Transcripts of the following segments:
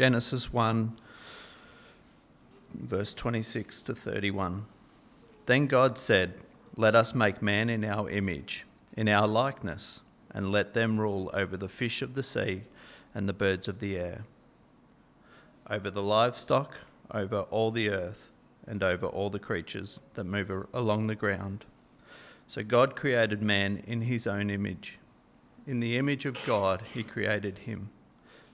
Genesis 1, verse 26 to 31. Then God said, Let us make man in our image, in our likeness, and let them rule over the fish of the sea and the birds of the air, over the livestock, over all the earth, and over all the creatures that move along the ground. So God created man in his own image. In the image of God, he created him.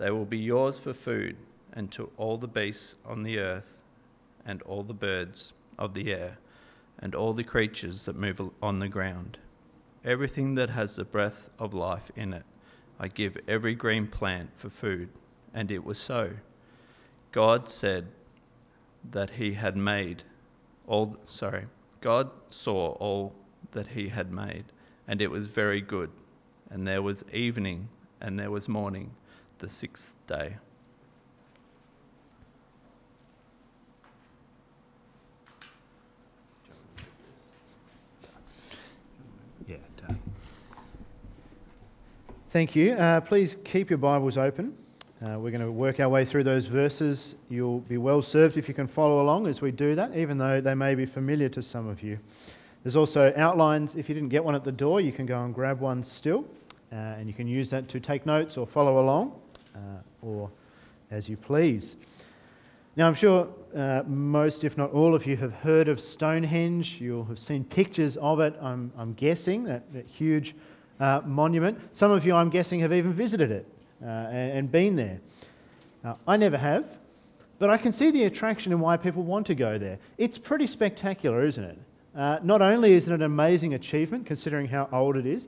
They will be yours for food, and to all the beasts on the earth, and all the birds of the air, and all the creatures that move on the ground. Everything that has the breath of life in it, I give every green plant for food. And it was so. God said that he had made all, sorry, God saw all that he had made, and it was very good. And there was evening, and there was morning the sixth day. Yeah. Thank you. Uh, please keep your Bibles open. Uh, we're going to work our way through those verses. You'll be well served if you can follow along as we do that, even though they may be familiar to some of you. There's also outlines. If you didn't get one at the door, you can go and grab one still, uh, and you can use that to take notes or follow along or as you please. Now, I'm sure uh, most, if not all of you, have heard of Stonehenge. You'll have seen pictures of it, I'm, I'm guessing, that, that huge uh, monument. Some of you, I'm guessing, have even visited it uh, and, and, been there. I never have, but I can see the attraction and why people want to go there. It's pretty spectacular, isn't it? Uh, not only is it an amazing achievement, considering how old it is,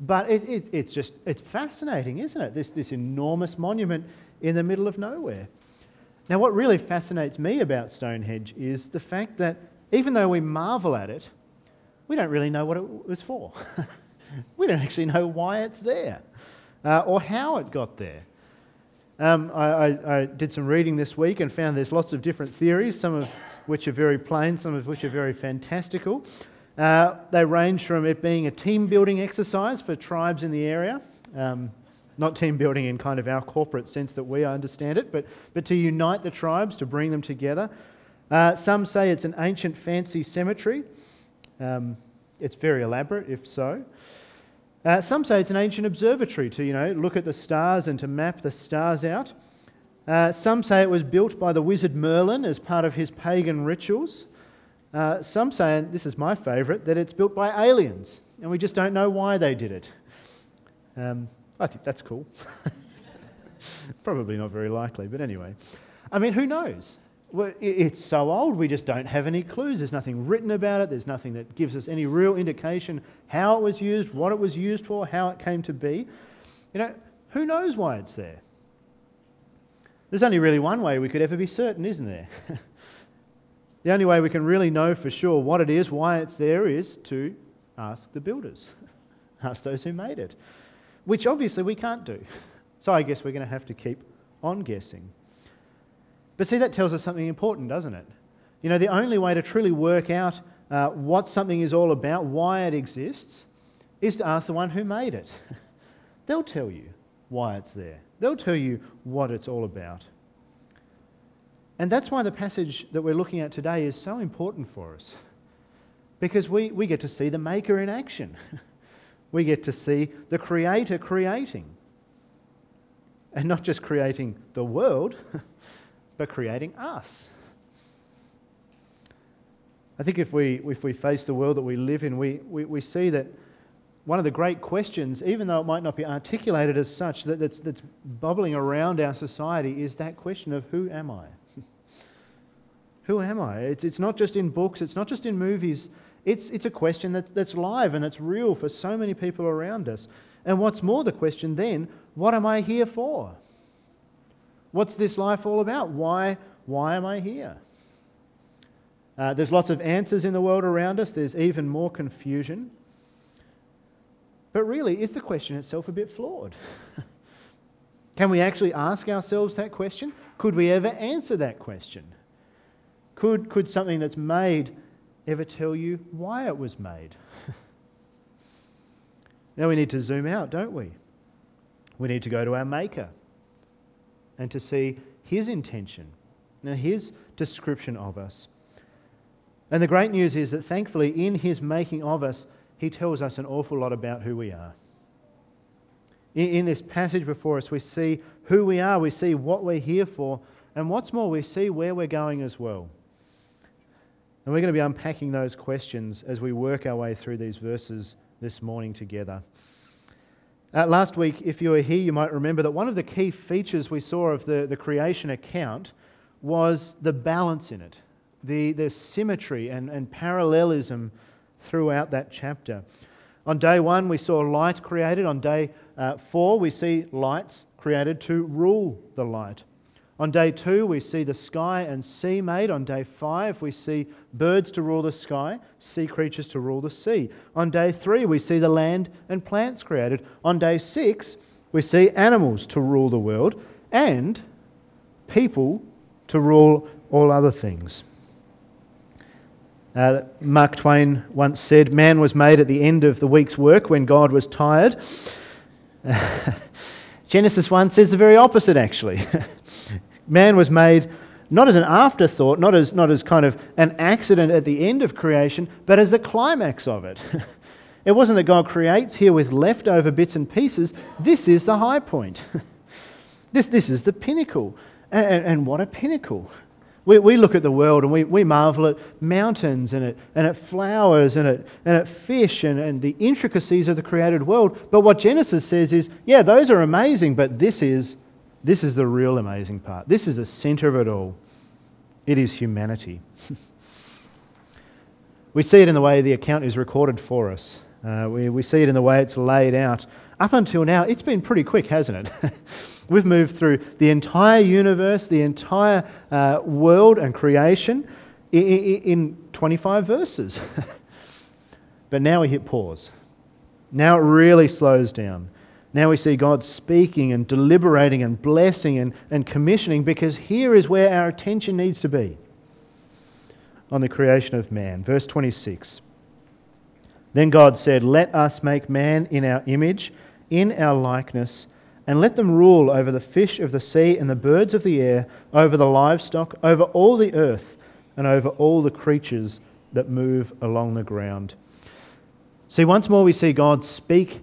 but it, it, it's just it's fascinating, isn't it? This, this enormous monument in the middle of nowhere. Now, what really fascinates me about Stonehenge is the fact that even though we marvel at it, we don't really know what it was for. we don't actually know why it's there uh, or how it got there. Um, I, I, I, did some reading this week and found there's lots of different theories, some of which are very plain, some of which are very fantastical. Uh, they range from it being a team building exercise for tribes in the area, um, not team building in kind of our corporate sense that we understand it, but, but to unite the tribes, to bring them together. Uh, some say it's an ancient fancy cemetery. Um, it's very elaborate, if so. Uh, some say it's an ancient observatory to, you know, look at the stars and to map the stars out. Uh, some say it was built by the wizard Merlin as part of his pagan rituals. Uh, some say, and this is my favourite, that it's built by aliens, and we just don't know why they did it. Um, I think that's cool. Probably not very likely, but anyway. I mean, who knows? It's so old, we just don't have any clues. There's nothing written about it, there's nothing that gives us any real indication how it was used, what it was used for, how it came to be. You know, who knows why it's there? There's only really one way we could ever be certain, isn't there? The only way we can really know for sure what it is, why it's there, is to ask the builders, ask those who made it, which obviously we can't do. So I guess we're going to have to keep on guessing. But see, that tells us something important, doesn't it? You know, the only way to truly work out uh, what something is all about, why it exists, is to ask the one who made it. They'll tell you why it's there, they'll tell you what it's all about. And that's why the passage that we're looking at today is so important for us. Because we, we get to see the Maker in action. we get to see the Creator creating. And not just creating the world, but creating us. I think if we, if we face the world that we live in, we, we, we see that one of the great questions, even though it might not be articulated as such, that, that's, that's bubbling around our society is that question of who am I? Who am I? It's, it's not just in books, it's not just in movies. It's, it's a question that, that's live and that's real for so many people around us. And what's more, the question then, what am I here for? What's this life all about? Why, why am I here? Uh, there's lots of answers in the world around us, there's even more confusion. But really, is the question itself a bit flawed? Can we actually ask ourselves that question? Could we ever answer that question? Could, could something that's made ever tell you why it was made? now we need to zoom out, don't we? We need to go to our Maker and to see His intention, now His description of us. And the great news is that thankfully, in His making of us, He tells us an awful lot about who we are. In, in this passage before us, we see who we are, we see what we're here for, and what's more, we see where we're going as well. And we're going to be unpacking those questions as we work our way through these verses this morning together. Uh, last week, if you were here, you might remember that one of the key features we saw of the, the creation account was the balance in it, the, the symmetry and, and parallelism throughout that chapter. On day one, we saw light created. On day uh, four, we see lights created to rule the light. On day two, we see the sky and sea made. On day five, we see birds to rule the sky, sea creatures to rule the sea. On day three, we see the land and plants created. On day six, we see animals to rule the world and people to rule all other things. Uh, Mark Twain once said, Man was made at the end of the week's work when God was tired. Genesis 1 says the very opposite, actually. Man was made not as an afterthought, not as, not as kind of an accident at the end of creation, but as the climax of it. it wasn't that God creates here with leftover bits and pieces. This is the high point. this, this is the pinnacle. And, and what a pinnacle. We, we look at the world and we, we marvel at mountains and at, and at flowers and at, and at fish and, and the intricacies of the created world. But what Genesis says is, yeah, those are amazing, but this is this is the real amazing part. This is the center of it all. It is humanity. we see it in the way the account is recorded for us. Uh, we, we see it in the way it's laid out. Up until now, it's been pretty quick, hasn't it? We've moved through the entire universe, the entire uh, world and creation in, in 25 verses. but now we hit pause. Now it really slows down. Now we see God speaking and deliberating and blessing and, and commissioning because here is where our attention needs to be on the creation of man. Verse 26. Then God said, Let us make man in our image, in our likeness, and let them rule over the fish of the sea and the birds of the air, over the livestock, over all the earth, and over all the creatures that move along the ground. See, once more we see God speak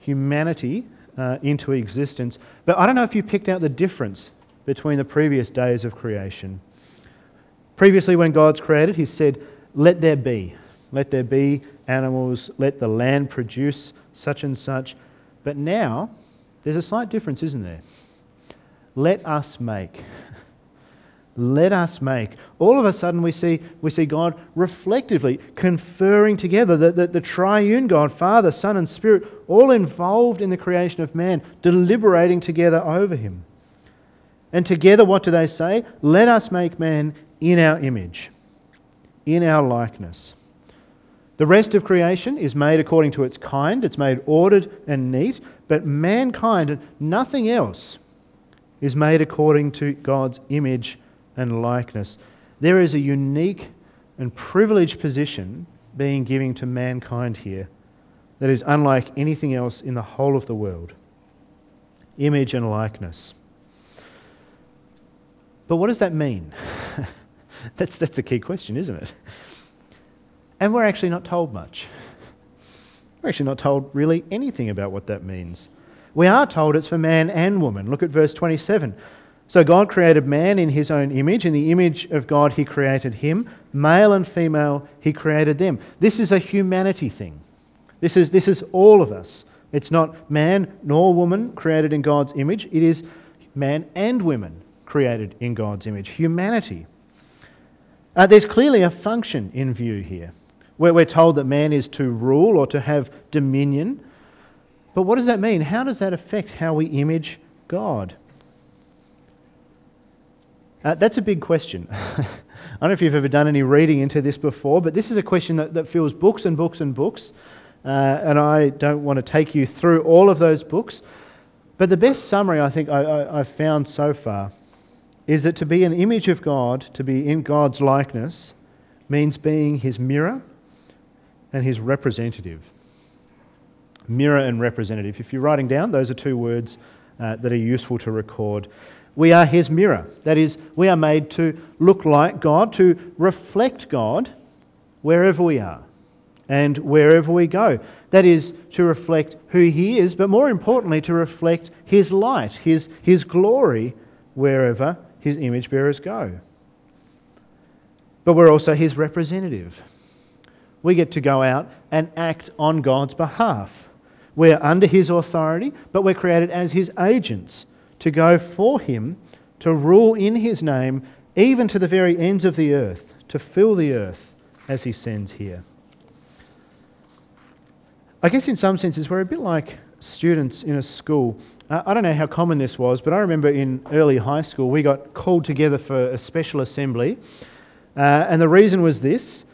humanity uh, into existence. But I don't know if you picked out the difference between the previous days of creation. Previously, when God's created, He said, Let there be. Let there be animals. Let the land produce such and such. But now, there's a slight difference, isn't there? Let us make. Let us make. All of a sudden, we see, we see God reflectively conferring together, the, the, the, triune God, Father, Son, and Spirit, all involved in the creation of man, deliberating together over him. And together, what do they say? Let us make man in our image, in our likeness. The rest of creation is made according to its kind, it's made ordered and neat, but mankind and nothing else is made according to God's image and likeness. There is a unique and privileged position being given to mankind here that is unlike anything else in the whole of the world. Image and likeness. But what does that mean? that's, that's the key question, isn't it? And we're actually not told much. We're actually not told really anything about what that means. We are told it's for man and woman. Look at verse 27. So God created man in his own image. In the image of God, he created him. Male and female, he created them. This is a humanity thing. This is, this is all of us. It's not man nor woman created in God's image, it is man and women created in God's image. Humanity. Uh, there's clearly a function in view here, where we're told that man is to rule or to have dominion. But what does that mean? How does that affect how we image God? Uh, that's a big question. I don't know if you've ever done any reading into this before, but this is a question that, that fills books and books and books. Uh, and I don't want to take you through all of those books. But the best summary I think I, have found so far is that to be an image of God, to be in God's likeness, means being his mirror and his representative. Mirror and representative. If you're writing down, those are two words uh, that are useful to record. We are his mirror. That is, we are made to look like God, to reflect God wherever we are and wherever we go. That is, to reflect who he is, but more importantly, to reflect his light, his, his glory wherever his image bearers go. But we're also his representative. We get to go out and act on God's behalf. We're under his authority, but we're created as his agents to go for him, to rule in his name, even to the very ends of the earth, to fill the earth as he sends here. I guess in some senses we're a bit like students in a school. Uh, I don't know how common this was, but I remember in early high school we got called together for a special assembly. Uh, and the reason was this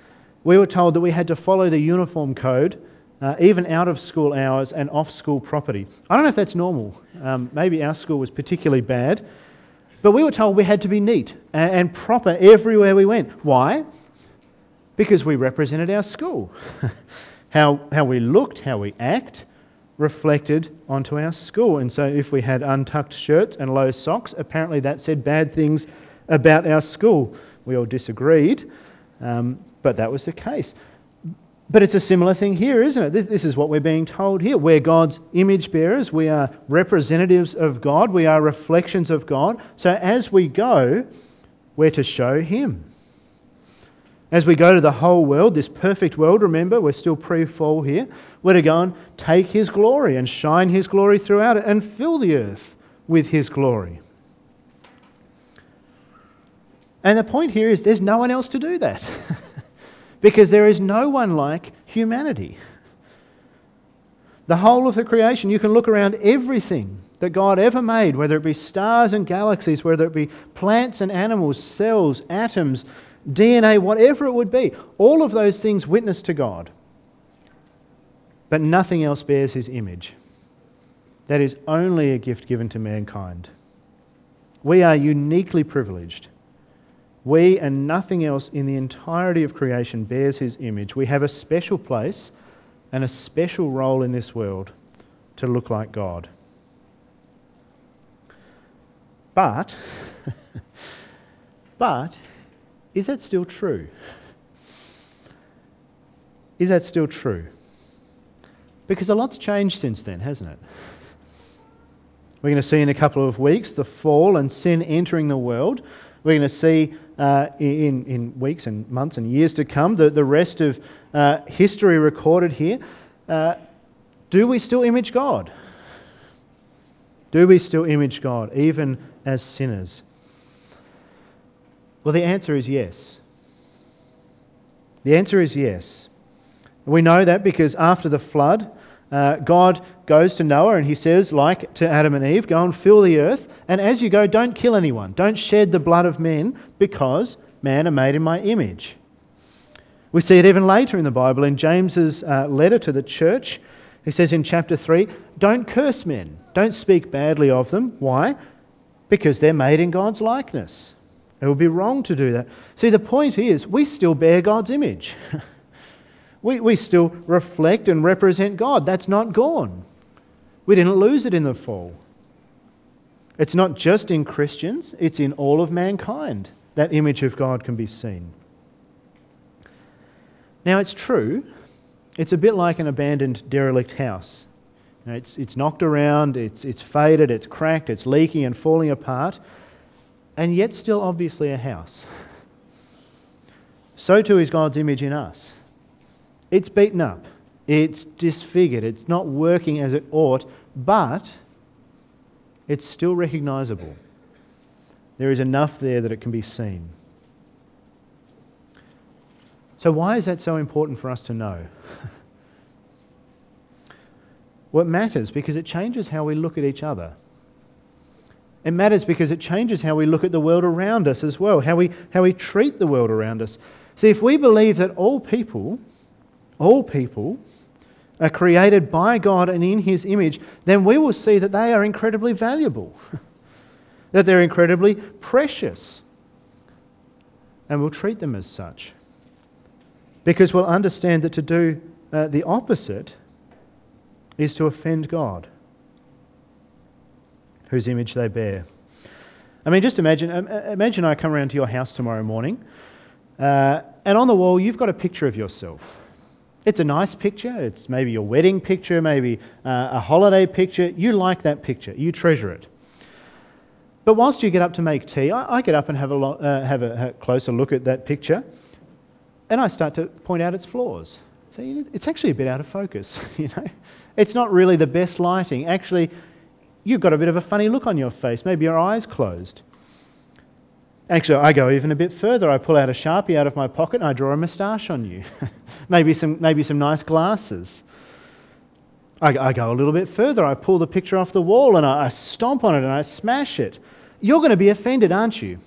we were told that we had to follow the uniform code uh, even out of school hours and off school property. I don't know if that's normal. Um, maybe our school was particularly bad. But we were told we had to be neat and, and proper everywhere we went. Why? Because we represented our school. how, how we looked, how we act, reflected onto our school. And so if we had untucked shirts and low socks, apparently that said bad things about our school. We all disagreed, um, but that was the case. But it's a similar thing here, isn't it? This, this, is what we're being told here. We're God's image bearers. We are representatives of God. We are reflections of God. So as we go, we're to show Him. As we go to the whole world, this perfect world, remember, we're still pre fall here, we're to go and take His glory and shine His glory throughout it and fill the earth with His glory. And the point here is there's no one else to do that. because there is no one like humanity. The whole of the creation, you can look around everything that God ever made, whether it be stars and galaxies, whether it be plants and animals, cells, atoms, DNA, whatever it would be, all of those things witness to God. But nothing else bears his image. That is only a gift given to mankind. We are uniquely privileged we and nothing else in the entirety of creation bears his image. We have a special place and a special role in this world to look like God. But, but, is that still true? Is that still true? Because a lot's changed since then, hasn't it? We're going to see in a couple of weeks the fall and sin entering the world. We're going to see uh, in, in weeks and months and years to come, the, the rest of uh, history recorded here. Uh, do we still image God? Do we still image God, even as sinners? Well, the answer is yes. The answer is yes. We know that because after the flood, uh, God goes to Noah and he says, like to Adam and Eve, go and fill the earth. And as you go, don't kill anyone. Don't shed the blood of men because man are made in my image. We see it even later in the Bible in James's uh, letter to the church. He says in chapter 3, don't curse men. Don't speak badly of them. Why? Because they're made in God's likeness. It would be wrong to do that. See, the point is, we still bear God's image. We, we still reflect and represent God. That's not gone. We didn't lose it in the fall. It's not just in Christians, it's in all of mankind. That image of God can be seen. Now, it's true, it's a bit like an abandoned, derelict house. You know, it's, it's knocked around, it's, it's faded, it's cracked, it's leaking and falling apart, and yet still obviously a house. So too is God's image in us. It's beaten up, it's disfigured, it's not working as it ought, but it's still recognizable. There is enough there that it can be seen. So, why is that so important for us to know? well, it matters because it changes how we look at each other. It matters because it changes how we look at the world around us as well, how we, how we treat the world around us. See, if we believe that all people, all people, are created by God and in His image, then we will see that they are incredibly valuable, that they're incredibly precious, and we'll treat them as such. Because we'll understand that to do uh, the opposite is to offend God, whose image they bear. I mean, just imagine, uh, imagine I come around to your house tomorrow morning, uh, and on the wall you've got a picture of yourself. It's a nice picture. It's maybe your wedding picture, maybe uh, a holiday picture. You like that picture. You treasure it. But whilst you get up to make tea, I, I get up and have, a, lo- uh, have a, a, closer look at that picture, and I start to point out its flaws. So it's actually a bit out of focus. You know, it's not really the best lighting. Actually, you've got a bit of a funny look on your face. Maybe your eyes closed. Actually, I go even a bit further. I pull out a sharpie out of my pocket and I draw a moustache on you. maybe, some, maybe some nice glasses. I, I, go a little bit further. I pull the picture off the wall and I, I stomp on it and I smash it. You're going to be offended, aren't you?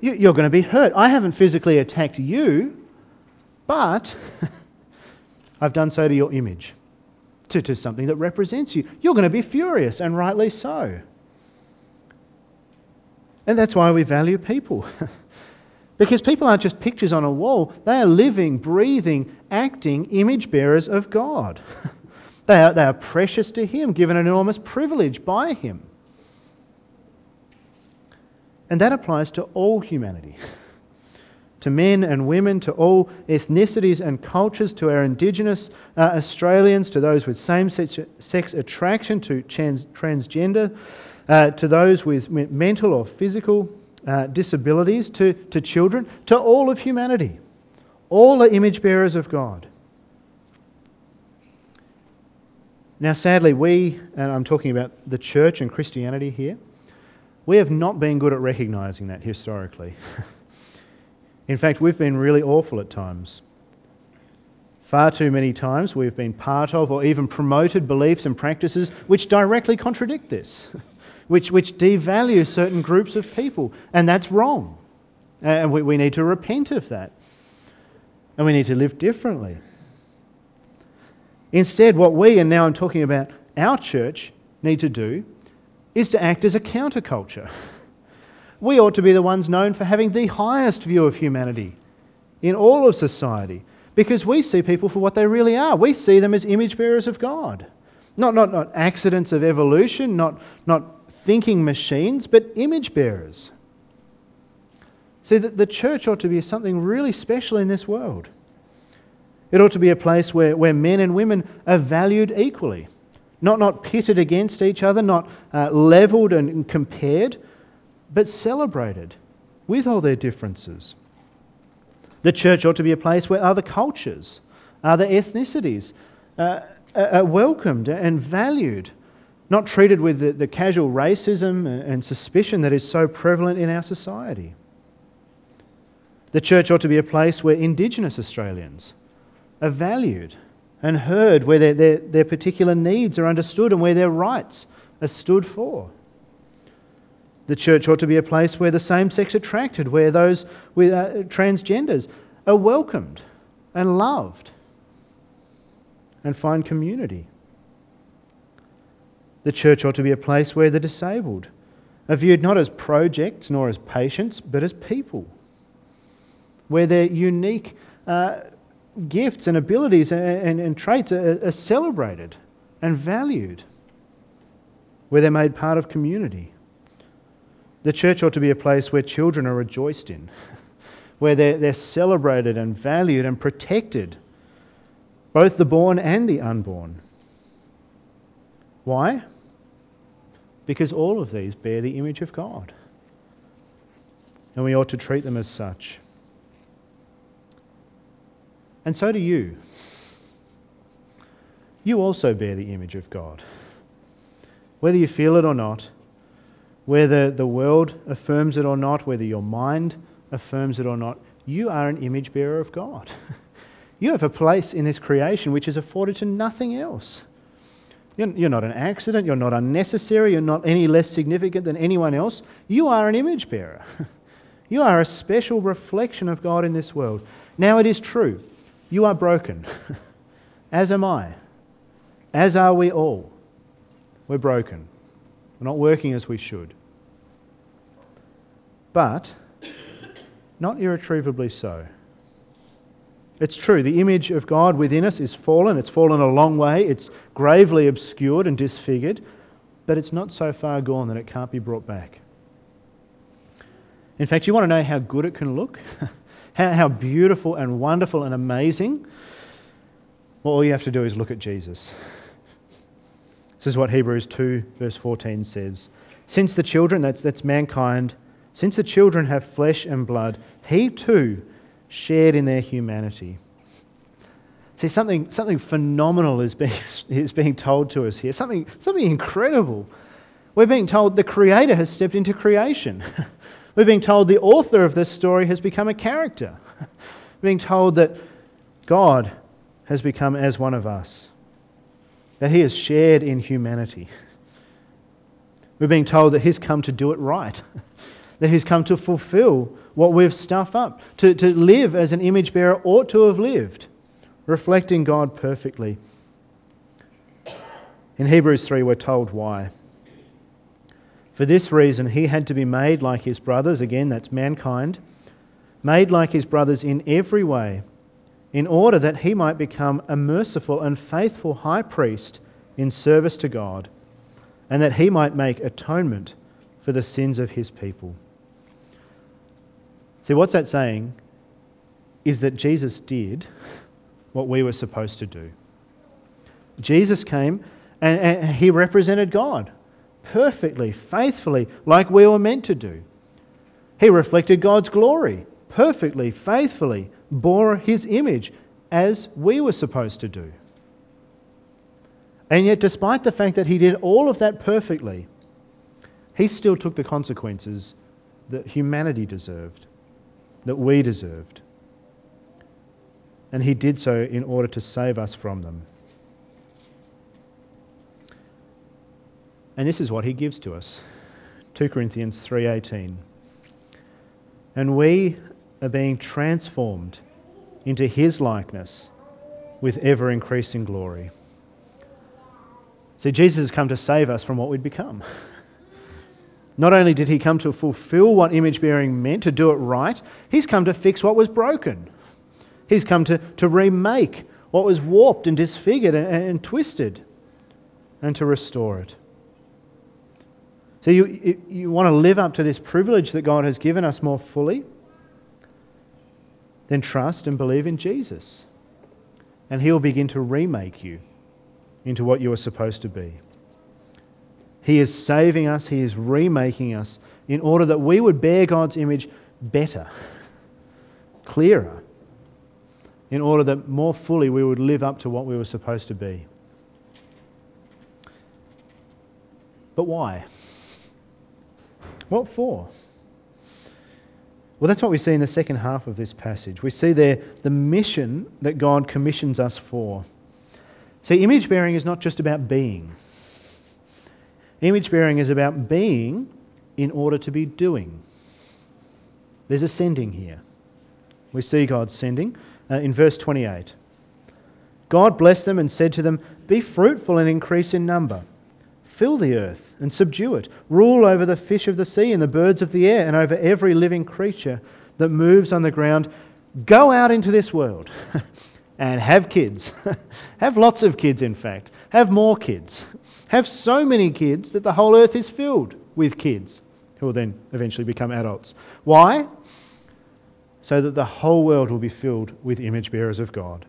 you you're going to be hurt. I haven't physically attacked you, but I've done so to your image, to, to something that represents you. You're going to be furious, and rightly so. And that's why we value people. because people aren't just pictures on a wall, they are living, breathing, acting image bearers of God. they, are, they are precious to Him, given an enormous privilege by Him. And that applies to all humanity. to men and women, to all ethnicities and cultures, to our Indigenous uh, Australians, to those with same sex attraction, to trans- transgender, uh, to those with mental or physical uh, disabilities, to, to children, to all of humanity. All are image bearers of God. Now, sadly, we, and I'm talking about the church and Christianity here, we have not been good at recognizing that historically. In fact, we've been really awful at times. Far too many times we've been part of or even promoted beliefs and practices which directly contradict this. which, which devalue certain groups of people. And that's wrong. And we, we need to repent of that. And we need to live differently. Instead, what we, and now I'm talking about our church, need to do is to act as a counterculture. We ought to be the ones known for having the highest view of humanity in all of society because we see people for what they really are. We see them as image bearers of God. Not, not, not accidents of evolution, not, not thinking machines, but image bearers. See, the, the church ought to be something really special in this world. It ought to be a place where, where men and women are valued equally, not, not pitted against each other, not uh, levelled and compared, but celebrated with all their differences. The church ought to be a place where other cultures, other ethnicities uh, are welcomed and valued not treated with the, the casual racism and suspicion that is so prevalent in our society. The church ought to be a place where Indigenous Australians are valued and heard, where their, their, their particular needs are understood and where their rights are stood for. The church ought to be a place where the same sex attracted, where those with uh, transgenders are welcomed and loved and find community. The church ought to be a place where the disabled are viewed not as projects nor as patients, but as people, where their unique uh, gifts and abilities and, and, and traits are, are celebrated and valued, where they're made part of community. The church ought to be a place where children are rejoiced in, where they're, they're celebrated and valued and protected, both the born and the unborn. Why? Because all of these bear the image of God. And we ought to treat them as such. And so do you. You also bear the image of God. Whether you feel it or not, whether the world affirms it or not, whether your mind affirms it or not, you are an image bearer of God. You have a place in this creation which is afforded to nothing else. You're, you're not an accident. You're not unnecessary. You're not any less significant than anyone else. You are an image bearer. you are a special reflection of God in this world. Now, it is true. You are broken, as am I, as are we all. We're broken. We're not working as we should. But not irretrievably so. It's true, the image of God within us is fallen. It's fallen a long way. It's gravely obscured and disfigured, but it's not so far gone that it can't be brought back. In fact, you want to know how good it can look? how, how beautiful and wonderful and amazing? Well, all you have to do is look at Jesus. This is what Hebrews 2, verse 14 says. Since the children, that's, that's mankind, since the children have flesh and blood, he too shared in their humanity. See, something, something phenomenal is being, is being told to us here, something, something incredible. We're being told the Creator has stepped into creation. We're being told the author of this story has become a character. We're being told that God has become as one of us, that He has shared in humanity. We're being told that He's come to do it right, that He's come to fulfill what we've stuffed up. To, to live as an image bearer ought to have lived, reflecting God perfectly. In Hebrews 3, we're told why. For this reason, he had to be made like his brothers, again, that's mankind, made like his brothers in every way, in order that he might become a merciful and faithful high priest in service to God, and that he might make atonement for the sins of his people. See, what's that saying is that Jesus did what we were supposed to do. Jesus came and, and, he represented God perfectly, faithfully, like we were meant to do. He reflected God's glory perfectly, faithfully, bore his image as we were supposed to do. And yet, despite the fact that he did all of that perfectly, he still took the consequences that humanity deserved that we deserved. And he did so in order to save us from them. And this is what he gives to us. 2 Corinthians 3:18. And we are being transformed into his likeness with ever increasing glory. See, Jesus has come to save us from what we'd become. Not only did he come to fulfill what image bearing meant, to do it right, he's come to fix what was broken. He's come to, to remake what was warped and disfigured and, and twisted and to restore it. So you, you want to live up to this privilege that God has given us more fully? Then trust and believe in Jesus. And He'll begin to remake you into what you are supposed to be. He is saving us, He is remaking us in order that we would bear God's image better, clearer, in order that more fully we would live up to what we were supposed to be. But why? What for? Well, that's what we see in the second half of this passage. We see there the mission that God commissions us for. See, image bearing is not just about being. Image bearing is about being in order to be doing. There's a sending here. We see God sending uh, in verse 28. God blessed them and said to them, Be fruitful and increase in number. Fill the earth and subdue it. Rule over the fish of the sea and the birds of the air and over every living creature that moves on the ground. Go out into this world and have kids. have lots of kids, in fact. Have more kids have so many kids that the whole earth is filled with kids who will then eventually become adults. Why? So that the whole world will be filled with image bearers of God.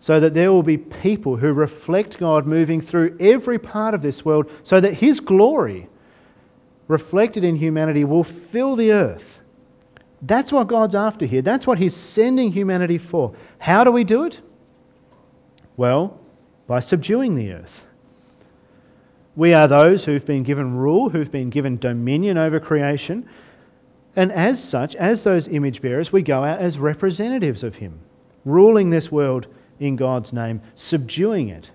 So that there will be people who reflect God moving through every part of this world, so that His glory, reflected in humanity, will fill the earth. That's what God's after here. That's what He's sending humanity for. How do we do it? Well, by subduing the earth. We are those who've been given rule, who've been given dominion over creation. And as such, as those image bearers, we go out as representatives of Him, ruling this world in God's name, subduing it.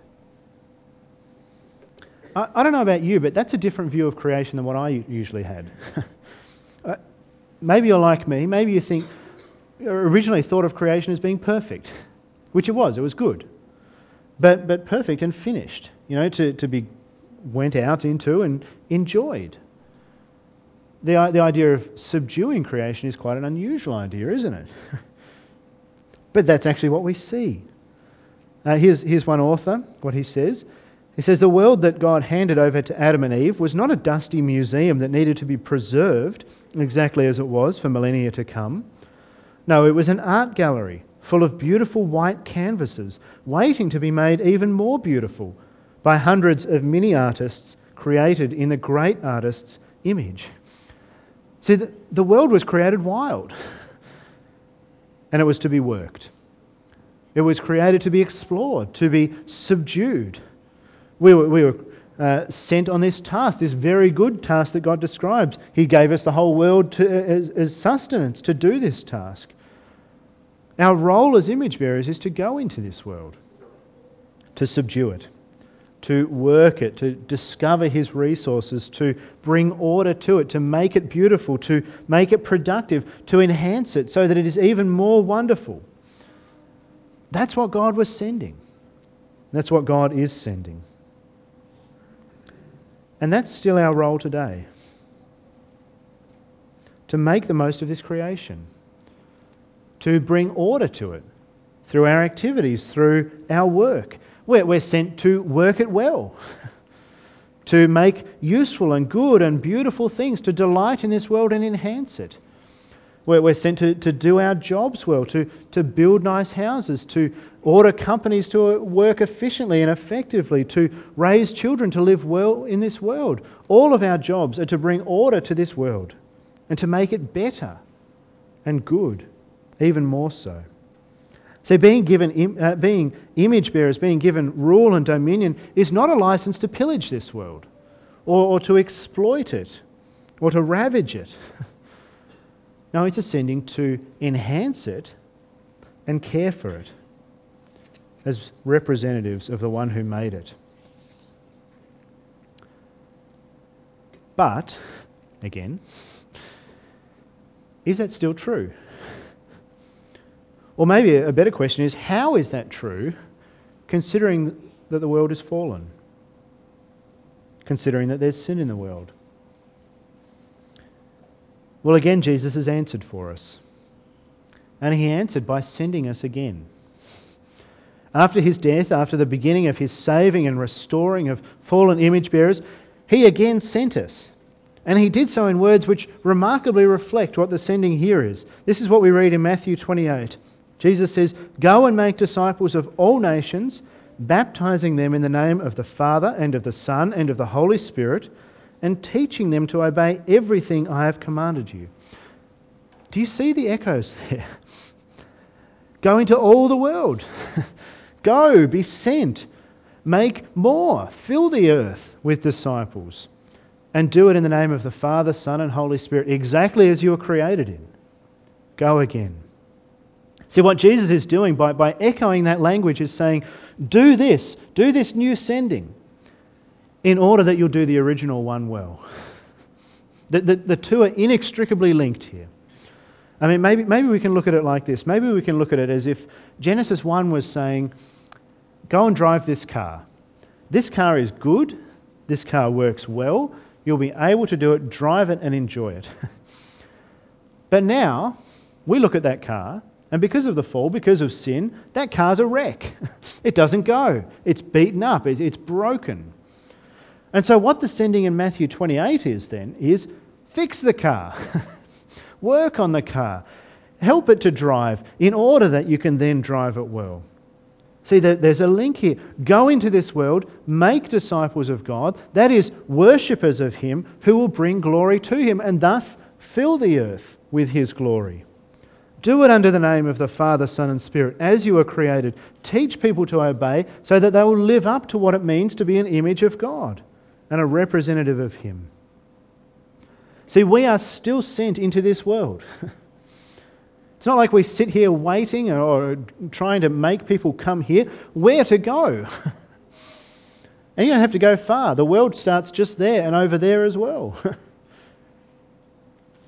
I, I don't know about you, but that's a different view of creation than what I usually had. uh, maybe you're like me. Maybe you think, originally thought of creation as being perfect, which it was. It was good. But, but perfect and finished, you know, to, to be went out into and enjoyed. The, the idea of subduing creation is quite an unusual idea, isn't it? but that's actually what we see. Uh, here's, here's one author, what he says. He says, The world that God handed over to Adam and Eve was not a dusty museum that needed to be preserved exactly as it was for millennia to come. No, it was an art gallery full of beautiful white canvases, waiting to be made even more beautiful by hundreds of mini artists created in the great artist's image. See, the, the world was created wild, and it was to be worked. It was created to be explored, to be subdued. We were, we were uh, sent on this task, this very good task that God describes. He gave us the whole world to, as, as sustenance to do this task. Our role as image bearers is to go into this world, to subdue it, to work it, to discover His resources, to bring order to it, to make it beautiful, to make it productive, to enhance it so that it is even more wonderful. That's what God was sending. That's what God is sending. And that's still our role today to make the most of this creation to bring order to it through our activities, through our work. We're, we're sent to work it well, to make useful and good and beautiful things, to delight in this world and enhance it. We're, we're sent to, to do our jobs well, to, to build nice houses, to order companies to work efficiently and effectively, to raise children to live well in this world. All of our jobs are to bring order to this world and to make it better and good even more so. So, being given, uh, being image bearers, being given rule and dominion, is not a license to pillage this world, or, or to exploit it, or to ravage it. no, it's ascending to enhance it and care for it as representatives of the one who made it. But, again, is that still true? Or maybe a better question is how is that true considering that the world is fallen? Considering that there's sin in the world? Well, again, Jesus has answered for us. And he answered by sending us again. After his death, after the beginning of his saving and restoring of fallen image bearers, he again sent us. And he did so in words which remarkably reflect what the sending here is. This is what we read in Matthew 28. Jesus says, Go and make disciples of all nations, baptizing them in the name of the Father and of the Son and of the Holy Spirit, and teaching them to obey everything I have commanded you. Do you see the echoes there? Go into all the world. Go, be sent. Make more. Fill the earth with disciples. And do it in the name of the Father, Son, and Holy Spirit, exactly as you were created in. Go again. See, what Jesus is doing by, by echoing that language is saying, do this, do this new sending, in order that you'll do the original one well. The, the, the two are inextricably linked here. I mean, maybe, maybe we can look at it like this. Maybe we can look at it as if Genesis 1 was saying, go and drive this car. This car is good, this car works well, you'll be able to do it, drive it, and enjoy it. but now, we look at that car and because of the fall, because of sin, that car's a wreck. It doesn't go. It's beaten up. It's broken. And so, what the sending in Matthew 28 is then is fix the car, work on the car, help it to drive in order that you can then drive it well. See, there's a link here. Go into this world, make disciples of God, that is, worshippers of Him who will bring glory to Him and thus fill the earth with His glory. Do it under the name of the Father, Son, and Spirit, as you were created. Teach people to obey so that they will live up to what it means to be an image of God and a representative of Him. See, we are still sent into this world. it's not like we sit here waiting or trying to make people come here. Where to go? And you don't have to go far. The world starts just there and over there as well.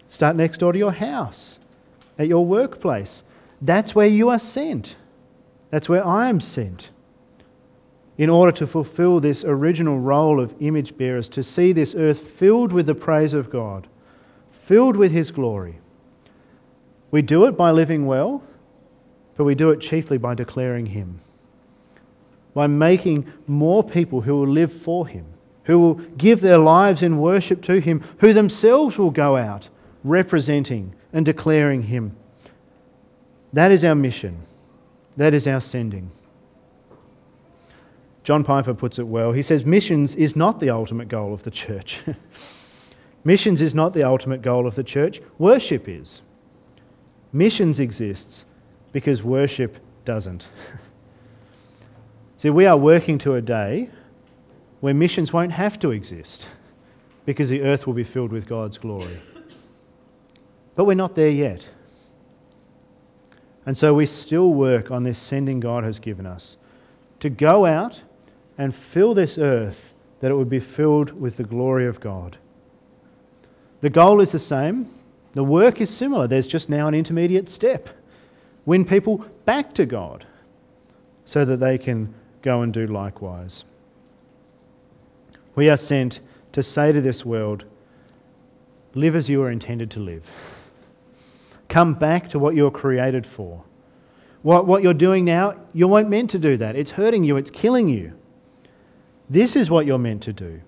Start next door to your house, at your workplace. That's where you are sent. That's where I am sent. In order to fulfill this original role of image bearers, to see this earth filled with the praise of God, filled with His glory. We do it by living well, but we do it chiefly by declaring Him by making more people who will live for Him, who will give their lives in worship to Him, who themselves will go out representing and declaring Him. That is our mission. That is our sending. John Piper puts it well. He says, Missions is not the ultimate goal of the church. Missions is not the ultimate goal of the church. Worship is. Missions exists because worship doesn't. See, we are working to a day where missions won't have to exist because the earth will be filled with God's glory. But we're not there yet. And so we still work on this sending God has given us to go out and fill this earth that it would be filled with the glory of God. The goal is the same, the work is similar. There's just now an intermediate step. Win people back to God so that they can go and do likewise. We are sent to say to this world, live as you are intended to live. Come back to what you were created for. What, what you're doing now, you weren't meant to do that. It's hurting you, it's killing you. This is what you're meant to do.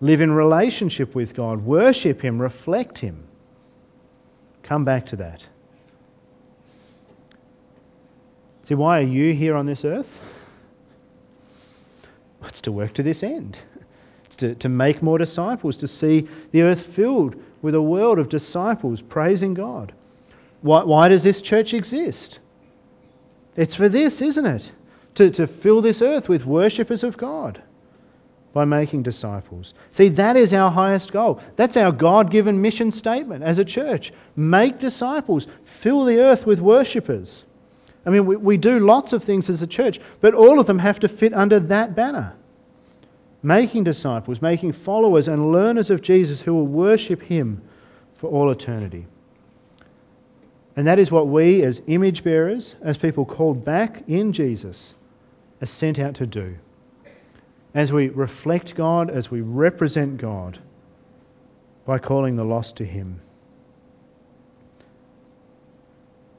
Live in relationship with God, worship Him, reflect Him. Come back to that. See, why are you here on this earth? It's to work to this end. It's to, to make more disciples, to see the earth filled with a world of disciples praising God. Why, why does this church exist? It's for this, isn't it? To, to fill this earth with worshippers of God by making disciples. See, that is our highest goal. That's our God given mission statement as a church. Make disciples, fill the earth with worshippers. I mean, we, we do lots of things as a church, but all of them have to fit under that banner. Making disciples, making followers and learners of Jesus who will worship Him for all eternity. And that is what we, as image bearers, as people called back in Jesus, are sent out to do. As we reflect God, as we represent God by calling the lost to Him.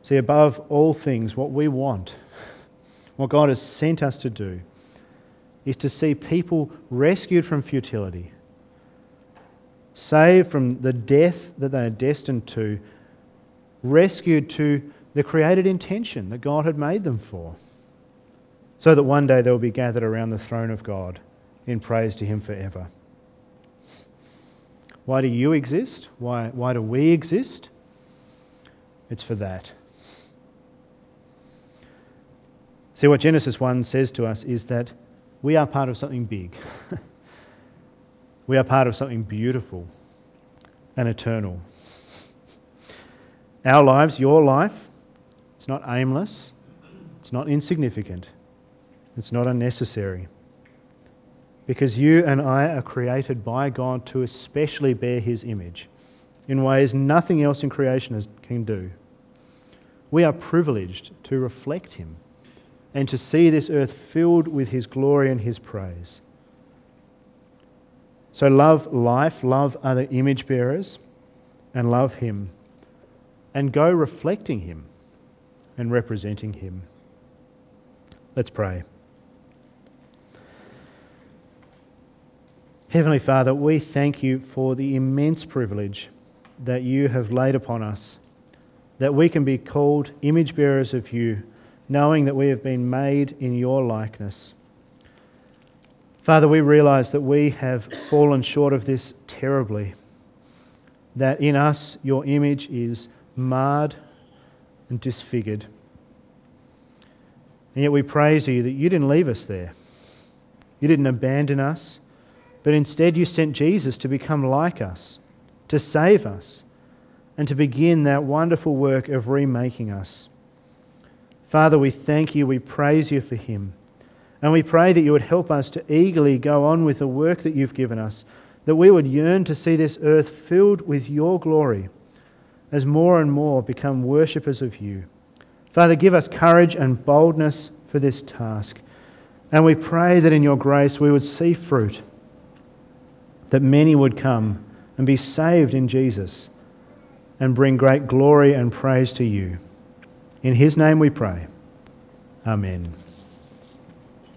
See, above all things, what we want, what God has sent us to do, is to see people rescued from futility, saved from the death that they are destined to, rescued to the created intention that God had made them for, so that one day they will be gathered around the throne of God in praise to Him forever. Why do you exist? Why, why do we exist? It's for that. See, what Genesis 1 says to us is that we are part of something big. we are part of something beautiful and eternal. Our lives, your life, it's not aimless, it's not insignificant, it's not unnecessary. Because you and I are created by God to especially bear His image in ways nothing else in creation can do. We are privileged to reflect Him and to see this earth filled with His glory and His praise. So love life, love other image bearers, and love Him, and go reflecting Him and representing Him. Let's pray. Heavenly Father, we thank you for the immense privilege that you have laid upon us, that we can be called image bearers of you knowing that we have been made in your likeness. Father, we realize that we have fallen short of this terribly, that in us your image is marred and disfigured. And yet we praise you that you didn't leave us there. You didn't abandon us, but instead you sent Jesus to become like us, to save us, and to begin that wonderful work of remaking us. Father, we thank you, we praise you for him. And we pray that you would help us to eagerly go on with the work that you've given us, that we would yearn to see this earth filled with your glory as more and more become worshippers of you. Father, give us courage and boldness for this task. And we pray that in your grace we would see fruit, that many would come and be saved in Jesus and bring great glory and praise to you. In his name we pray. Amen.